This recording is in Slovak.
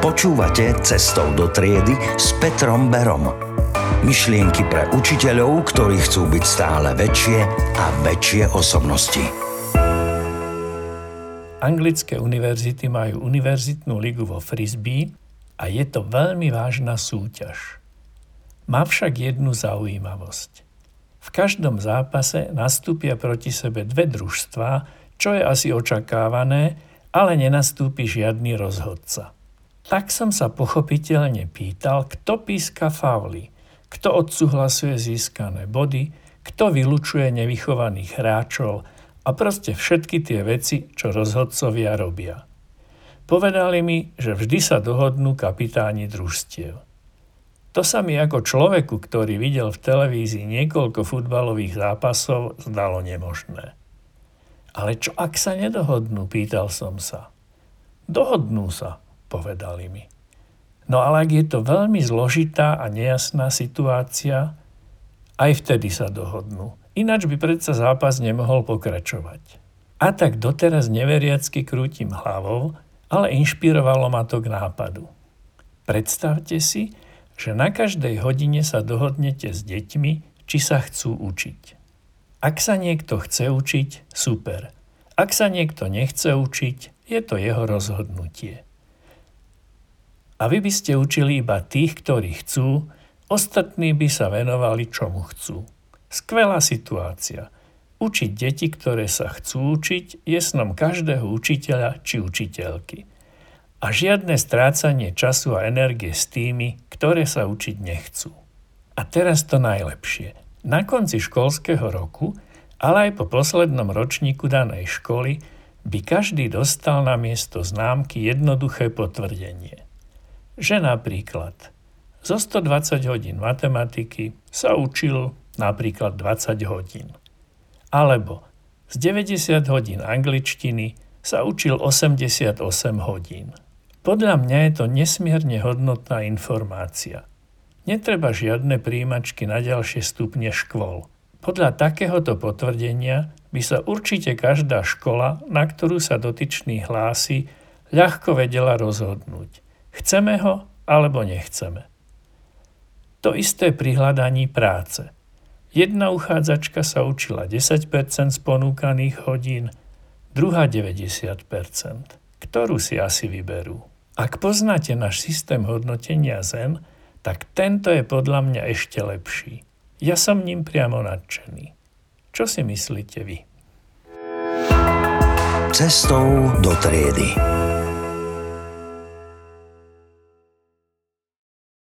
Počúvate Cestou do triedy s Petrom Berom. Myšlienky pre učiteľov, ktorí chcú byť stále väčšie a väčšie osobnosti. Anglické univerzity majú univerzitnú ligu vo Frisbee a je to veľmi vážna súťaž. Má však jednu zaujímavosť. V každom zápase nastúpia proti sebe dve družstvá, čo je asi očakávané, ale nenastúpi žiadny rozhodca. Tak som sa pochopiteľne pýtal, kto píska fauly, kto odsúhlasuje získané body, kto vylučuje nevychovaných hráčov a proste všetky tie veci, čo rozhodcovia robia. Povedali mi, že vždy sa dohodnú kapitáni družstiev. To sa mi ako človeku, ktorý videl v televízii niekoľko futbalových zápasov, zdalo nemožné. Ale čo ak sa nedohodnú, pýtal som sa. Dohodnú sa, povedali mi. No ale ak je to veľmi zložitá a nejasná situácia, aj vtedy sa dohodnú. Ináč by predsa zápas nemohol pokračovať. A tak doteraz neveriacky krútim hlavou, ale inšpirovalo ma to k nápadu. Predstavte si, že na každej hodine sa dohodnete s deťmi, či sa chcú učiť. Ak sa niekto chce učiť, super. Ak sa niekto nechce učiť, je to jeho rozhodnutie a vy by ste učili iba tých, ktorí chcú, ostatní by sa venovali čomu chcú. Skvelá situácia. Učiť deti, ktoré sa chcú učiť, je snom každého učiteľa či učiteľky. A žiadne strácanie času a energie s tými, ktoré sa učiť nechcú. A teraz to najlepšie. Na konci školského roku, ale aj po poslednom ročníku danej školy, by každý dostal na miesto známky jednoduché potvrdenie že napríklad zo 120 hodín matematiky sa učil napríklad 20 hodín. Alebo z 90 hodín angličtiny sa učil 88 hodín. Podľa mňa je to nesmierne hodnotná informácia. Netreba žiadne príjimačky na ďalšie stupne škôl. Podľa takéhoto potvrdenia by sa určite každá škola, na ktorú sa dotyčný hlási, ľahko vedela rozhodnúť – Chceme ho alebo nechceme. To isté pri hľadaní práce. Jedna uchádzačka sa učila 10% z ponúkaných hodín, druhá 90%. Ktorú si asi vyberú? Ak poznáte náš systém hodnotenia ZEN, tak tento je podľa mňa ešte lepší. Ja som ním priamo nadšený. Čo si myslíte vy? Cestou do triedy.